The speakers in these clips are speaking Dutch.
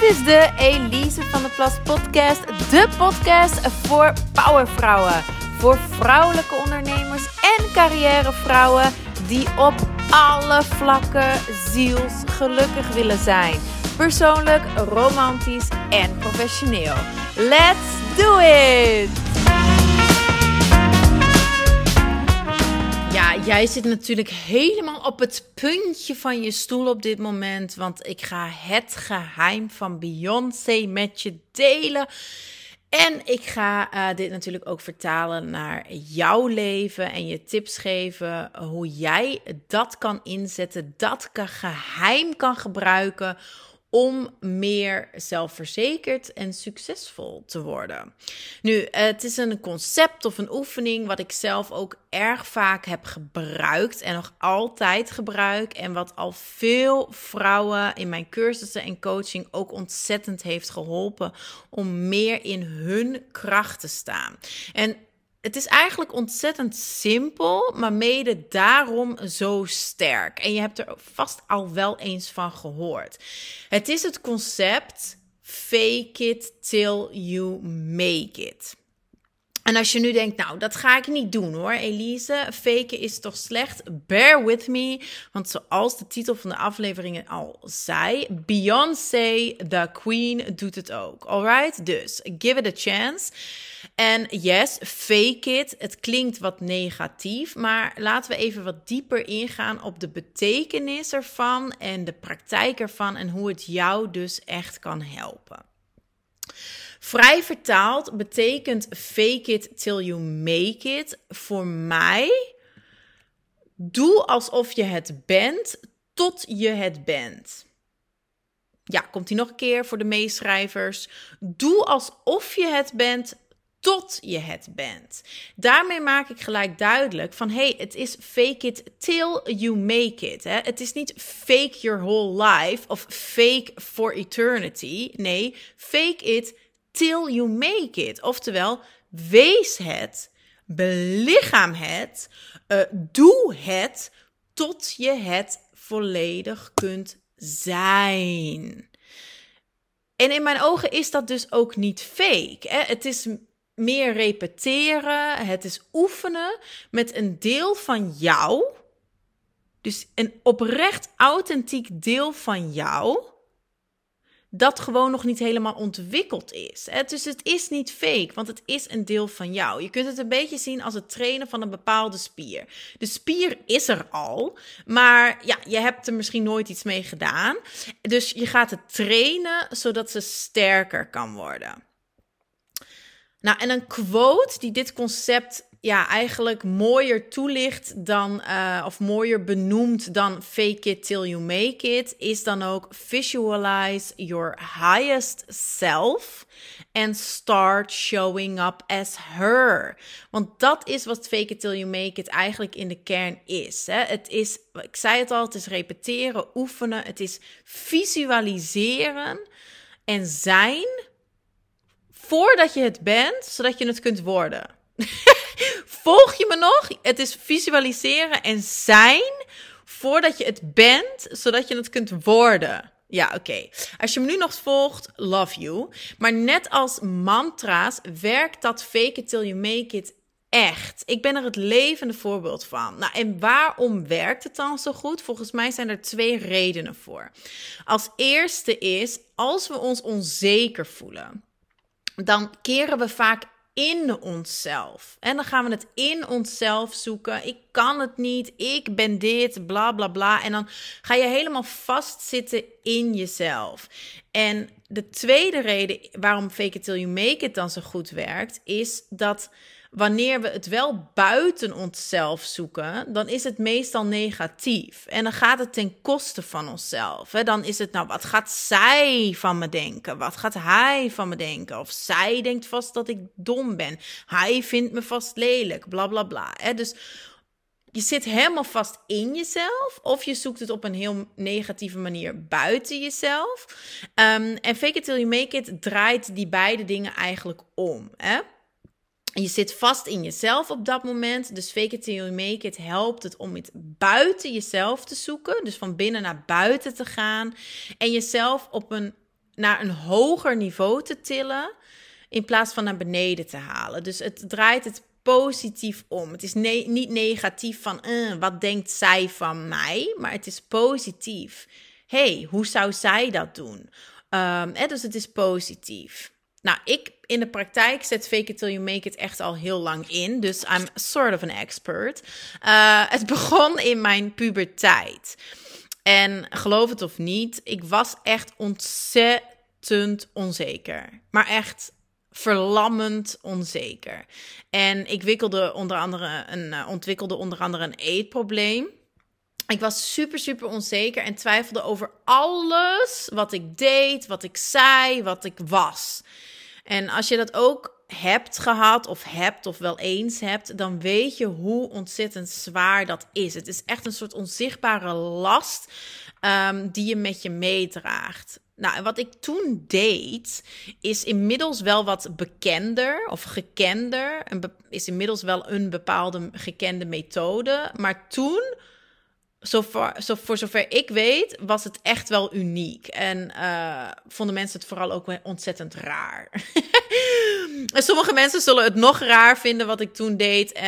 Dit is de Elise van de Plas podcast. De podcast voor powervrouwen. Voor vrouwelijke ondernemers en carrièrevrouwen die op alle vlakken zielsgelukkig willen zijn. Persoonlijk, romantisch en professioneel. Let's do it! Ja, jij zit natuurlijk helemaal op het puntje van je stoel op dit moment. Want ik ga het geheim van Beyoncé met je delen. En ik ga uh, dit natuurlijk ook vertalen naar jouw leven en je tips geven hoe jij dat kan inzetten, dat geheim kan gebruiken om meer zelfverzekerd en succesvol te worden. Nu, het is een concept of een oefening wat ik zelf ook erg vaak heb gebruikt en nog altijd gebruik en wat al veel vrouwen in mijn cursussen en coaching ook ontzettend heeft geholpen om meer in hun kracht te staan. En het is eigenlijk ontzettend simpel, maar mede daarom zo sterk. En je hebt er vast al wel eens van gehoord. Het is het concept fake it till you make it. En als je nu denkt, nou, dat ga ik niet doen hoor, Elise. Faken is toch slecht? Bear with me. Want zoals de titel van de afleveringen al zei, Beyoncé, the queen, doet het ook. Alright? Dus, give it a chance. En yes, fake it. Het klinkt wat negatief, maar laten we even wat dieper ingaan op de betekenis ervan en de praktijk ervan en hoe het jou dus echt kan helpen. Vrij vertaald betekent fake it till you make it voor mij. Doe alsof je het bent tot je het bent. Ja, komt hij nog een keer voor de meeschrijvers. Doe alsof je het bent tot je het bent. Daarmee maak ik gelijk duidelijk van hey, het is fake it till you make it. Hè? Het is niet fake your whole life of fake for eternity. Nee, fake it till you make it. Oftewel, wees het, belichaam het, uh, doe het tot je het volledig kunt zijn. En in mijn ogen is dat dus ook niet fake. Hè? Het is meer repeteren, het is oefenen met een deel van jou. Dus een oprecht authentiek deel van jou dat gewoon nog niet helemaal ontwikkeld is. Dus het is niet fake, want het is een deel van jou. Je kunt het een beetje zien als het trainen van een bepaalde spier. De spier is er al, maar ja, je hebt er misschien nooit iets mee gedaan. Dus je gaat het trainen zodat ze sterker kan worden. Nou, en een quote die dit concept ja, eigenlijk mooier toelicht dan, uh, of mooier benoemt dan fake it till you make it, is dan ook visualize your highest self and start showing up as her. Want dat is wat fake it till you make it eigenlijk in de kern is. Hè? Het is, ik zei het al, het is repeteren, oefenen, het is visualiseren en zijn voordat je het bent, zodat je het kunt worden. Volg je me nog? Het is visualiseren en zijn voordat je het bent, zodat je het kunt worden. Ja, oké. Als je me nu nog volgt, love you. Maar net als mantra's werkt dat fake it till you make it echt. Ik ben er het levende voorbeeld van. Nou, en waarom werkt het dan zo goed? Volgens mij zijn er twee redenen voor. Als eerste is, als we ons onzeker voelen, dan keren we vaak in onszelf. En dan gaan we het in onszelf zoeken. Ik kan het niet, ik ben dit, bla bla bla. En dan ga je helemaal vastzitten in jezelf. En de tweede reden waarom Fake It Till You Make It dan zo goed werkt, is dat wanneer we het wel buiten onszelf zoeken, dan is het meestal negatief. En dan gaat het ten koste van onszelf. Dan is het nou, wat gaat zij van me denken? Wat gaat hij van me denken? Of zij denkt vast dat ik dom ben. Hij vindt me vast lelijk, bla bla bla. Dus je zit helemaal vast in jezelf, of je zoekt het op een heel negatieve manier buiten jezelf. Um, en Fake It Till You Make It draait die beide dingen eigenlijk om. Hè? Je zit vast in jezelf op dat moment. Dus fake it till you make it helpt het om het buiten jezelf te zoeken. Dus van binnen naar buiten te gaan. En jezelf op een naar een hoger niveau te tillen in plaats van naar beneden te halen. Dus het draait het positief om. Het is niet negatief van uh, wat denkt zij van mij, maar het is positief. hey, hoe zou zij dat doen? Um, dus het is positief. Nou, ik in de praktijk zet Fake It Till You Make It echt al heel lang in. Dus I'm sort of an expert. Uh, het begon in mijn puberteit. En geloof het of niet, ik was echt ontzettend onzeker. Maar echt verlammend onzeker. En ik wikkelde onder andere een, uh, ontwikkelde onder andere een eetprobleem. Ik was super, super onzeker en twijfelde over alles wat ik deed, wat ik zei, wat ik was. En als je dat ook hebt gehad of hebt of wel eens hebt, dan weet je hoe ontzettend zwaar dat is. Het is echt een soort onzichtbare last um, die je met je meedraagt. Nou, en wat ik toen deed, is inmiddels wel wat bekender of gekender. is inmiddels wel een bepaalde gekende methode. Maar toen zo voor, voor zover ik weet, was het echt wel uniek. En uh, vonden mensen het vooral ook ontzettend raar. sommige mensen zullen het nog raar vinden wat ik toen deed. Uh,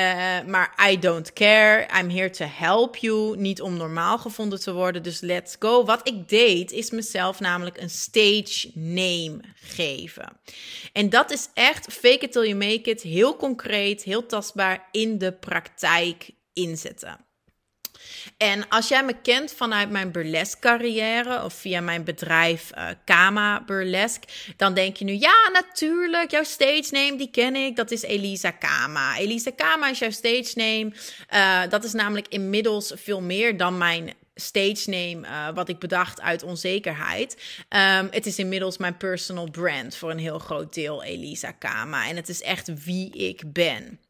maar I don't care. I'm here to help you. Niet om normaal gevonden te worden. Dus let's go. Wat ik deed, is mezelf namelijk een stage name geven. En dat is echt fake it till you make it. Heel concreet, heel tastbaar in de praktijk inzetten. En als jij me kent vanuit mijn burlesque carrière of via mijn bedrijf uh, Kama Burlesque, dan denk je nu, ja natuurlijk, jouw stage name, die ken ik, dat is Elisa Kama. Elisa Kama is jouw stage name. Uh, dat is namelijk inmiddels veel meer dan mijn stage name, uh, wat ik bedacht uit onzekerheid. Um, het is inmiddels mijn personal brand voor een heel groot deel, Elisa Kama. En het is echt wie ik ben.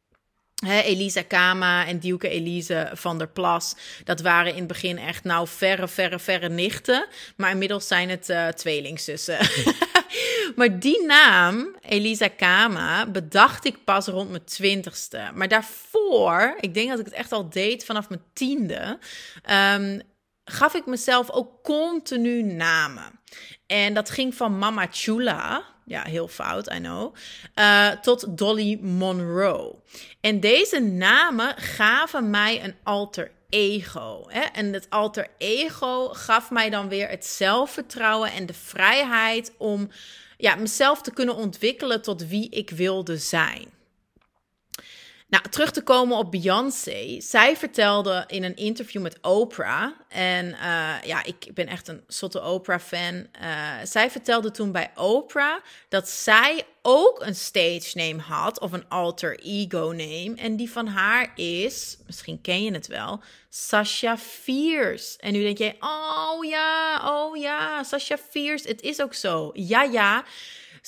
Elisa Kama en Dieuke Elise van der Plas. Dat waren in het begin echt nou verre, verre, verre nichten. Maar inmiddels zijn het uh, tweelingzussen. maar die naam, Elisa Kama, bedacht ik pas rond mijn twintigste. Maar daarvoor, ik denk dat ik het echt al deed vanaf mijn tiende... Um, gaf ik mezelf ook continu namen. En dat ging van Mama Chula, ja, heel fout, I know. Uh, tot Dolly Monroe. En deze namen gaven mij een alter ego. Hè? En het alter ego gaf mij dan weer het zelfvertrouwen en de vrijheid om ja, mezelf te kunnen ontwikkelen tot wie ik wilde zijn. Nou, terug te komen op Beyoncé. Zij vertelde in een interview met Oprah. En uh, ja, ik ben echt een zotte Oprah-fan. Uh, zij vertelde toen bij Oprah dat zij ook een stage name had. Of een alter ego name. En die van haar is, misschien ken je het wel, Sasha Fierce. En nu denk je, oh ja, oh ja, Sasha Fierce. Het is ook zo. Ja, ja.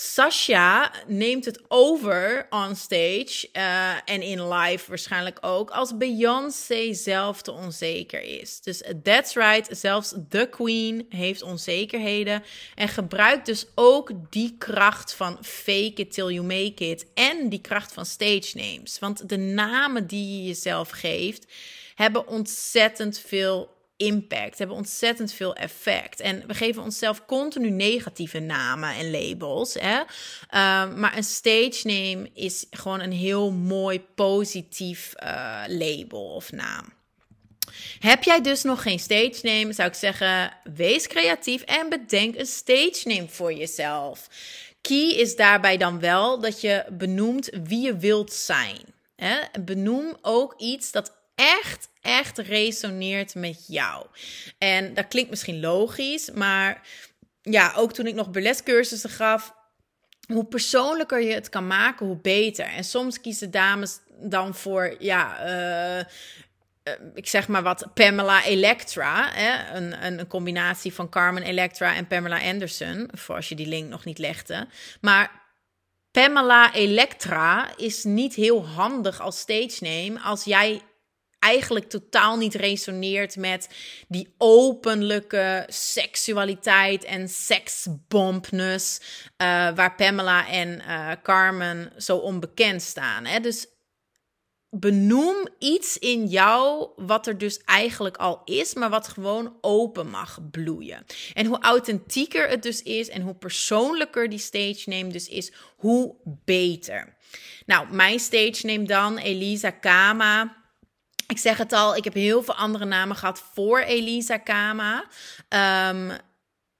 Sasha neemt het over on stage uh, en in live waarschijnlijk ook als Beyoncé zelf te onzeker is. Dus that's right, zelfs de queen heeft onzekerheden en gebruikt dus ook die kracht van fake it till you make it en die kracht van stage names. Want de namen die je jezelf geeft hebben ontzettend veel impact, hebben ontzettend veel effect. En we geven onszelf continu negatieve namen en labels. Hè? Ehm, maar een stage name is gewoon een heel mooi positief uh, label of naam. Heb jij dus nog geen stage name, zou ik zeggen, wees creatief en bedenk een stage name voor jezelf. Key is daarbij dan wel dat je benoemt wie je wilt zijn. Benoem ook iets dat echt, echt resoneert met jou. En dat klinkt misschien logisch, maar ja, ook toen ik nog burlescursussen gaf, hoe persoonlijker je het kan maken, hoe beter. En soms kiezen dames dan voor, ja, uh, ik zeg maar wat, Pamela Electra. Hè? Een, een, een, combinatie van Carmen Electra en Pamela Anderson. Voor als je die link nog niet legde. Maar Pamela Electra is niet heel handig als stage name als jij eigenlijk totaal niet resoneert met die openlijke seksualiteit en seksbompness uh, waar Pamela en uh, Carmen zo onbekend staan. Hè? Dus benoem iets in jou wat er dus eigenlijk al is, maar wat gewoon open mag bloeien. En hoe authentieker het dus is en hoe persoonlijker die stage name dus is, hoe beter. Nou, mijn stage name dan, Elisa Kama. Ik zeg het al, ik heb heel veel andere namen gehad voor Elisa Kama. Um,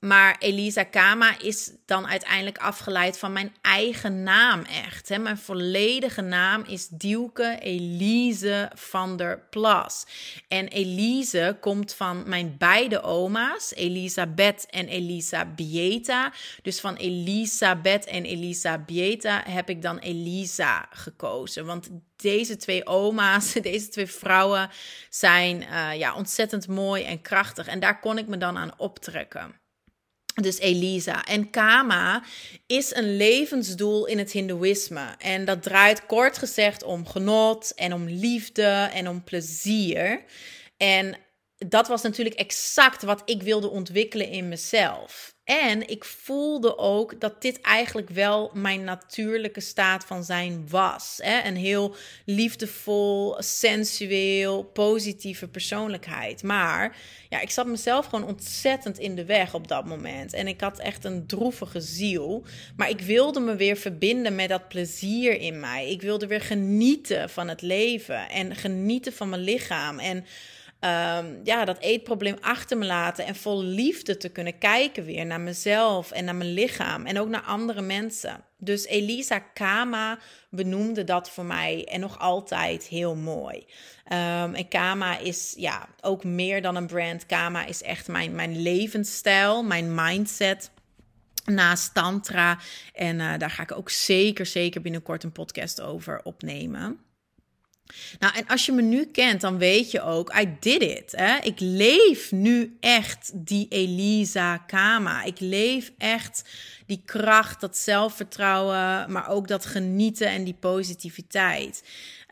maar Elisa Kama is dan uiteindelijk afgeleid van mijn eigen naam echt. Hè. Mijn volledige naam is Dielke Elise van der Plas. En Elise komt van mijn beide oma's, Elisabeth en Elisa Bieta. Dus van Elisabeth en Elisa Bieta heb ik dan Elisa gekozen. Want deze twee oma's, deze twee vrouwen zijn uh, ja, ontzettend mooi en krachtig. En daar kon ik me dan aan optrekken. Dus Elisa. En Kama is een levensdoel in het Hindoeïsme. En dat draait kort gezegd om genot en om liefde en om plezier. En dat was natuurlijk exact wat ik wilde ontwikkelen in mezelf. En ik voelde ook dat dit eigenlijk wel mijn natuurlijke staat van zijn was. Hè? Een heel liefdevol, sensueel, positieve persoonlijkheid. Maar ja, ik zat mezelf gewoon ontzettend in de weg op dat moment. En ik had echt een droevige ziel. Maar ik wilde me weer verbinden met dat plezier in mij. Ik wilde weer genieten van het leven en genieten van mijn lichaam. En um, ja, dat eetprobleem achter me laten en vol liefde te kunnen kijken weer naar mezelf en naar mijn lichaam en ook naar andere mensen. Dus Elisa Kama benoemde dat voor mij en nog altijd heel mooi. Um, en Kama is ja ook meer dan een brand. Kama is echt mijn, mijn levensstijl, mijn mindset naast Tantra. En uh, daar ga ik ook zeker, zeker binnenkort een podcast over opnemen. Nou, en als je me nu kent, dan weet je ook, I did it. Hè? Ik leef nu echt die Elisa Kama. Ik leef echt die kracht, dat zelfvertrouwen, maar ook dat genieten en die positiviteit.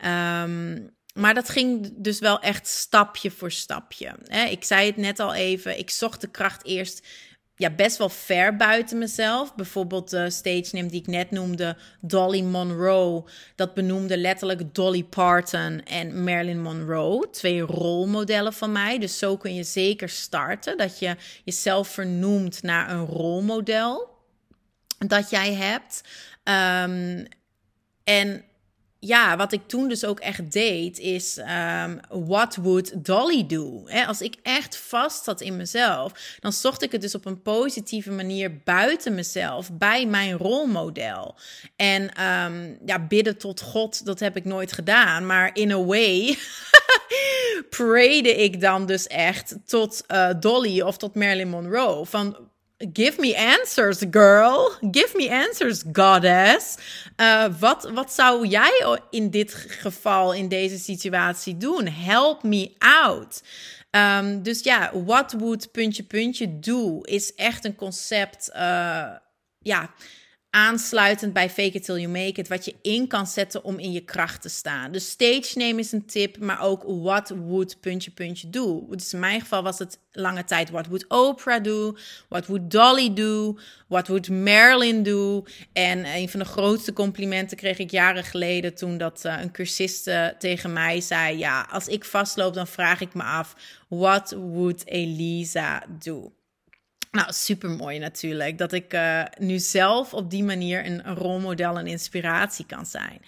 Um, maar dat ging dus wel echt stapje voor stapje. Ik zei het net al even, ik zocht de kracht eerst ja, best wel ver buiten mezelf. Bijvoorbeeld de stage name die ik net noemde, Dolly Monroe. Dat benoemde letterlijk Dolly Parton en Marilyn Monroe. Twee rolmodellen van mij. Dus zo kun je zeker starten. Dat je jezelf vernoemt naar een rolmodel dat jij hebt. Um, en ja, wat ik toen dus ook echt deed, is um, what would Dolly do? als ik echt vast zat in mezelf, dan zocht ik het dus op een positieve manier buiten mezelf, bij mijn rolmodel. En um, ja, bidden tot God, dat heb ik nooit gedaan, maar in a way prayde ik dan dus echt tot uh, Dolly of tot Marilyn Monroe. Van Give me answers, girl. Give me answers, goddess. Uh, wat, wat zou jij in dit geval, in deze situatie doen? Help me out. Um, dus ja, what would puntje puntje do is echt een concept. Uh, ja, aansluitend bij Fake It Till You Make It, wat je in kan zetten om in je kracht te staan. Dus stage name is een tip, maar ook what would puntje puntje do. Dus in mijn geval was het lange tijd what would Oprah do, what would Dolly do, what would Marilyn do. En een van de grootste complimenten kreeg ik jaren geleden toen dat uh, een cursiste tegen mij zei, ja, als ik vastloop dan vraag ik me af, what would Elisa do? Nou, super mooi natuurlijk. Dat ik uh, nu zelf op die manier een, rolmodel en inspiratie kan zijn.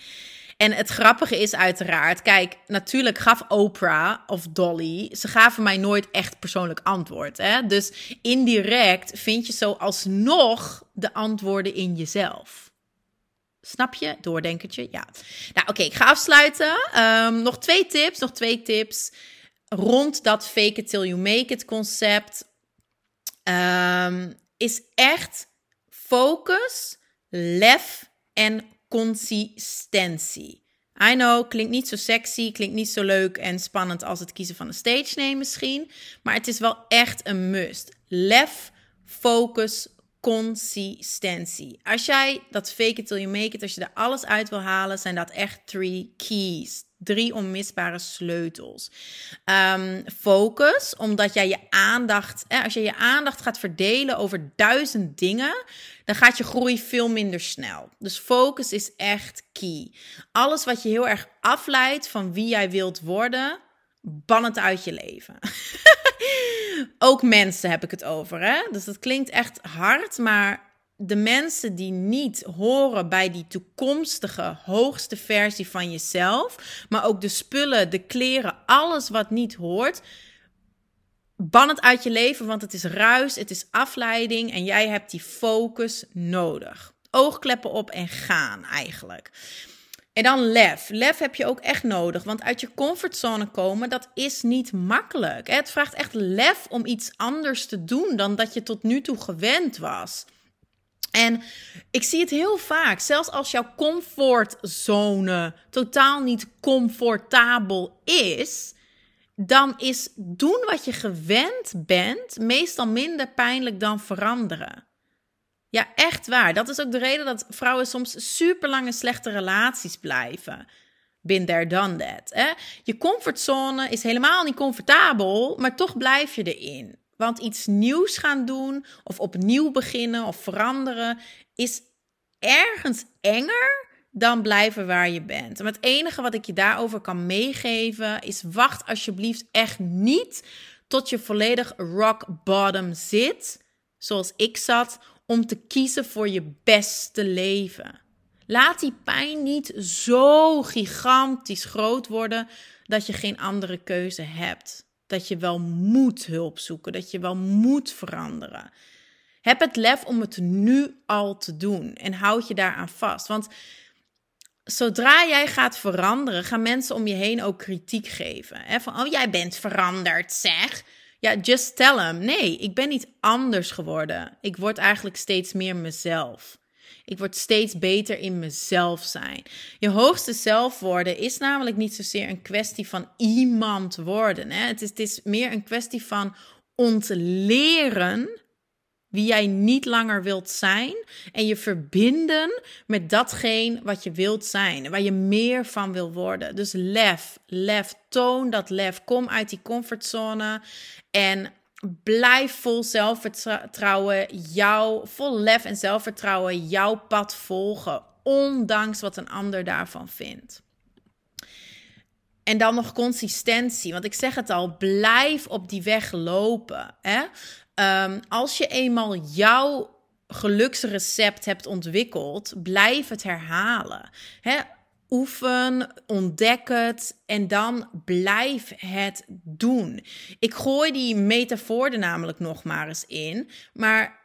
En het grappige is uiteraard, kijk, natuurlijk gaf Oprah of Dolly, ze gaven mij nooit echt persoonlijk antwoord. Hè? Dus indirect vind je zo alsnog de antwoorden in jezelf. Snap je? Doordenkertje? Ja. Nou, oké, ik ga afsluiten. Um, nog twee tips, nog twee tips rond dat fake it till you make it concept. Um, is echt focus, lef en consistentie. I know, klinkt niet zo sexy, klinkt niet zo leuk en spannend als het kiezen van een stage name misschien, maar het is wel echt een must. Lef, focus, consistentie. Als jij dat fake it till you make it, als je er alles uit wil halen, zijn dat echt three keys. Drie onmisbare sleutels. Um, focus, omdat jij je aandacht, eh, als je je aandacht gaat verdelen over duizend dingen, dan gaat je groei veel minder snel. Dus focus is echt key. Alles wat je heel erg afleidt van wie jij wilt worden, ban het uit je leven. Ook mensen heb ik het over. Hè? Dus dat klinkt echt hard, maar de mensen die niet horen bij die toekomstige hoogste versie van jezelf, maar ook de spullen, de kleren, alles wat niet hoort, ban het uit je leven, want het is ruis, het is afleiding en jij hebt die focus nodig. Oogkleppen op en gaan eigenlijk. En dan lef. Lef heb je ook echt nodig. Want uit je comfortzone komen, dat is niet makkelijk. Het vraagt echt lef om iets anders te doen dan dat je tot nu toe gewend was. En ik zie het heel vaak, zelfs als jouw comfortzone totaal niet comfortabel is, dan is doen wat je gewend bent meestal minder pijnlijk dan veranderen. Ja, echt waar. Dat is ook de reden dat vrouwen soms super lange slechte relaties blijven. Bin there, done that. Hè? Je comfortzone is helemaal niet comfortabel, maar toch blijf je erin. Want iets nieuws gaan doen, of opnieuw beginnen, of veranderen, is ergens enger dan blijven waar je bent. En het enige wat ik je daarover kan meegeven is: wacht alsjeblieft echt niet tot je volledig rock bottom zit, zoals ik zat, om te kiezen voor je beste leven. Laat die pijn niet zo gigantisch groot worden dat je geen andere keuze hebt. Dat je wel moet hulp zoeken, dat je wel moet veranderen. Heb het lef om het nu al te doen en houd je daaraan vast. Want zodra jij gaat veranderen, gaan mensen om je heen ook kritiek geven. Van, oh, jij bent veranderd, zeg. Ja, just tell hem. Nee, ik ben niet anders geworden. Ik word eigenlijk steeds meer mezelf. Ik word steeds beter in mezelf zijn. Je hoogste zelf worden is namelijk niet zozeer een kwestie van iemand worden. Hè? Het, is, het is meer een kwestie van ontleren wie jij niet langer wilt zijn en je verbinden met datgene wat je wilt zijn, waar je meer van wil worden. Dus lef, lef, toon dat lef. Kom uit die comfortzone en blijf vol zelfvertrouwen, jouw vol lef en zelfvertrouwen jouw pad volgen, ondanks wat een ander daarvan vindt. En dan nog consistentie. Want ik zeg het al, blijf op die weg lopen. Hè? Ehm, als je eenmaal jouw geluksrecept hebt ontwikkeld, blijf het herhalen. Hè? Oefen, ontdek het en dan blijf het doen. Ik gooi die metafoor er namelijk nog maar eens in. Maar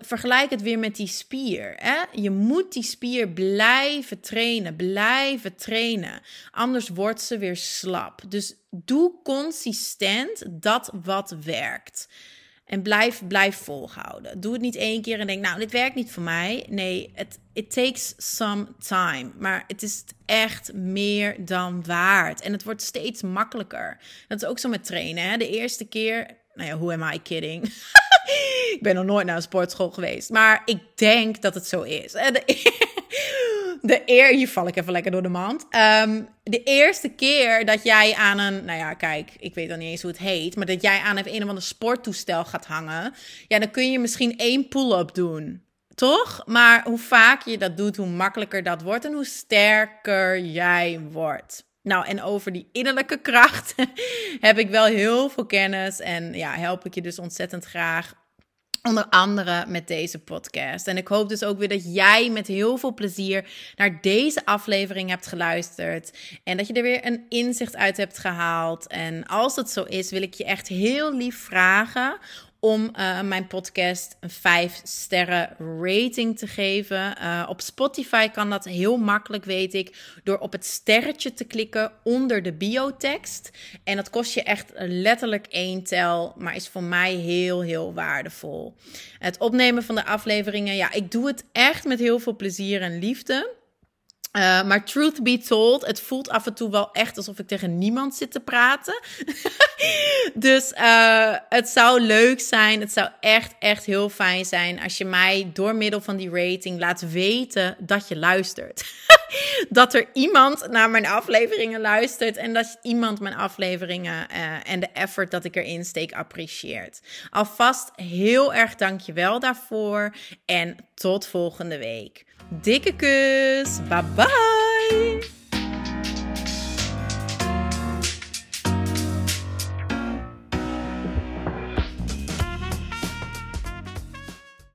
vergelijk het weer met die spier. Hè? Je moet die spier blijven trainen, blijven trainen. Anders wordt ze weer slap. Dus doe consistent dat wat werkt. En blijf, blijf volhouden. Doe het niet één keer en denk, nou, dit werkt niet voor mij. Nee, it, it takes some time. Maar het is echt meer dan waard. En het wordt steeds makkelijker. Dat is ook zo met trainen. Hè? De eerste keer, nou ja, who am I kidding? ik ben nog nooit naar een sportschool geweest. Maar ik denk dat het zo is. de eer, hier val ik even lekker door de mand. Um, de eerste keer dat jij aan een, nou ja, kijk, ik weet dan niet eens hoe het heet, maar dat jij aan een of ander sporttoestel gaat hangen, ja, dan kun je misschien één pull-up doen. Toch? Maar hoe vaak je dat doet, hoe makkelijker dat wordt en hoe sterker jij wordt. Nou, en over die innerlijke kracht heb ik wel heel veel kennis en ja, help ik je dus ontzettend graag Onder andere met deze podcast. En ik hoop dus ook weer dat jij met heel veel plezier naar deze aflevering hebt geluisterd. En dat je er weer een inzicht uit hebt gehaald. En als dat zo is, wil ik je echt heel lief vragen om uh, mijn podcast een 5 sterren rating te geven. Uh, op Spotify kan dat heel makkelijk, weet ik, door op het sterretje te klikken onder de biotekst. En dat kost je echt letterlijk één tel, maar is voor mij heel, heel waardevol. Het opnemen van de afleveringen, ja, ik doe het echt met heel veel plezier en liefde. Uh, maar truth be told, het voelt af en toe wel echt alsof ik tegen niemand zit te praten. dus uh, het zou leuk zijn, het zou echt, echt heel fijn zijn als je mij door middel van die rating laat weten dat je luistert. dat er iemand naar mijn afleveringen luistert en dat iemand mijn afleveringen uh, en de effort dat ik erin steek apprecieert. Alvast heel erg dankjewel daarvoor en tot volgende week. Dikke kus. Bye bye.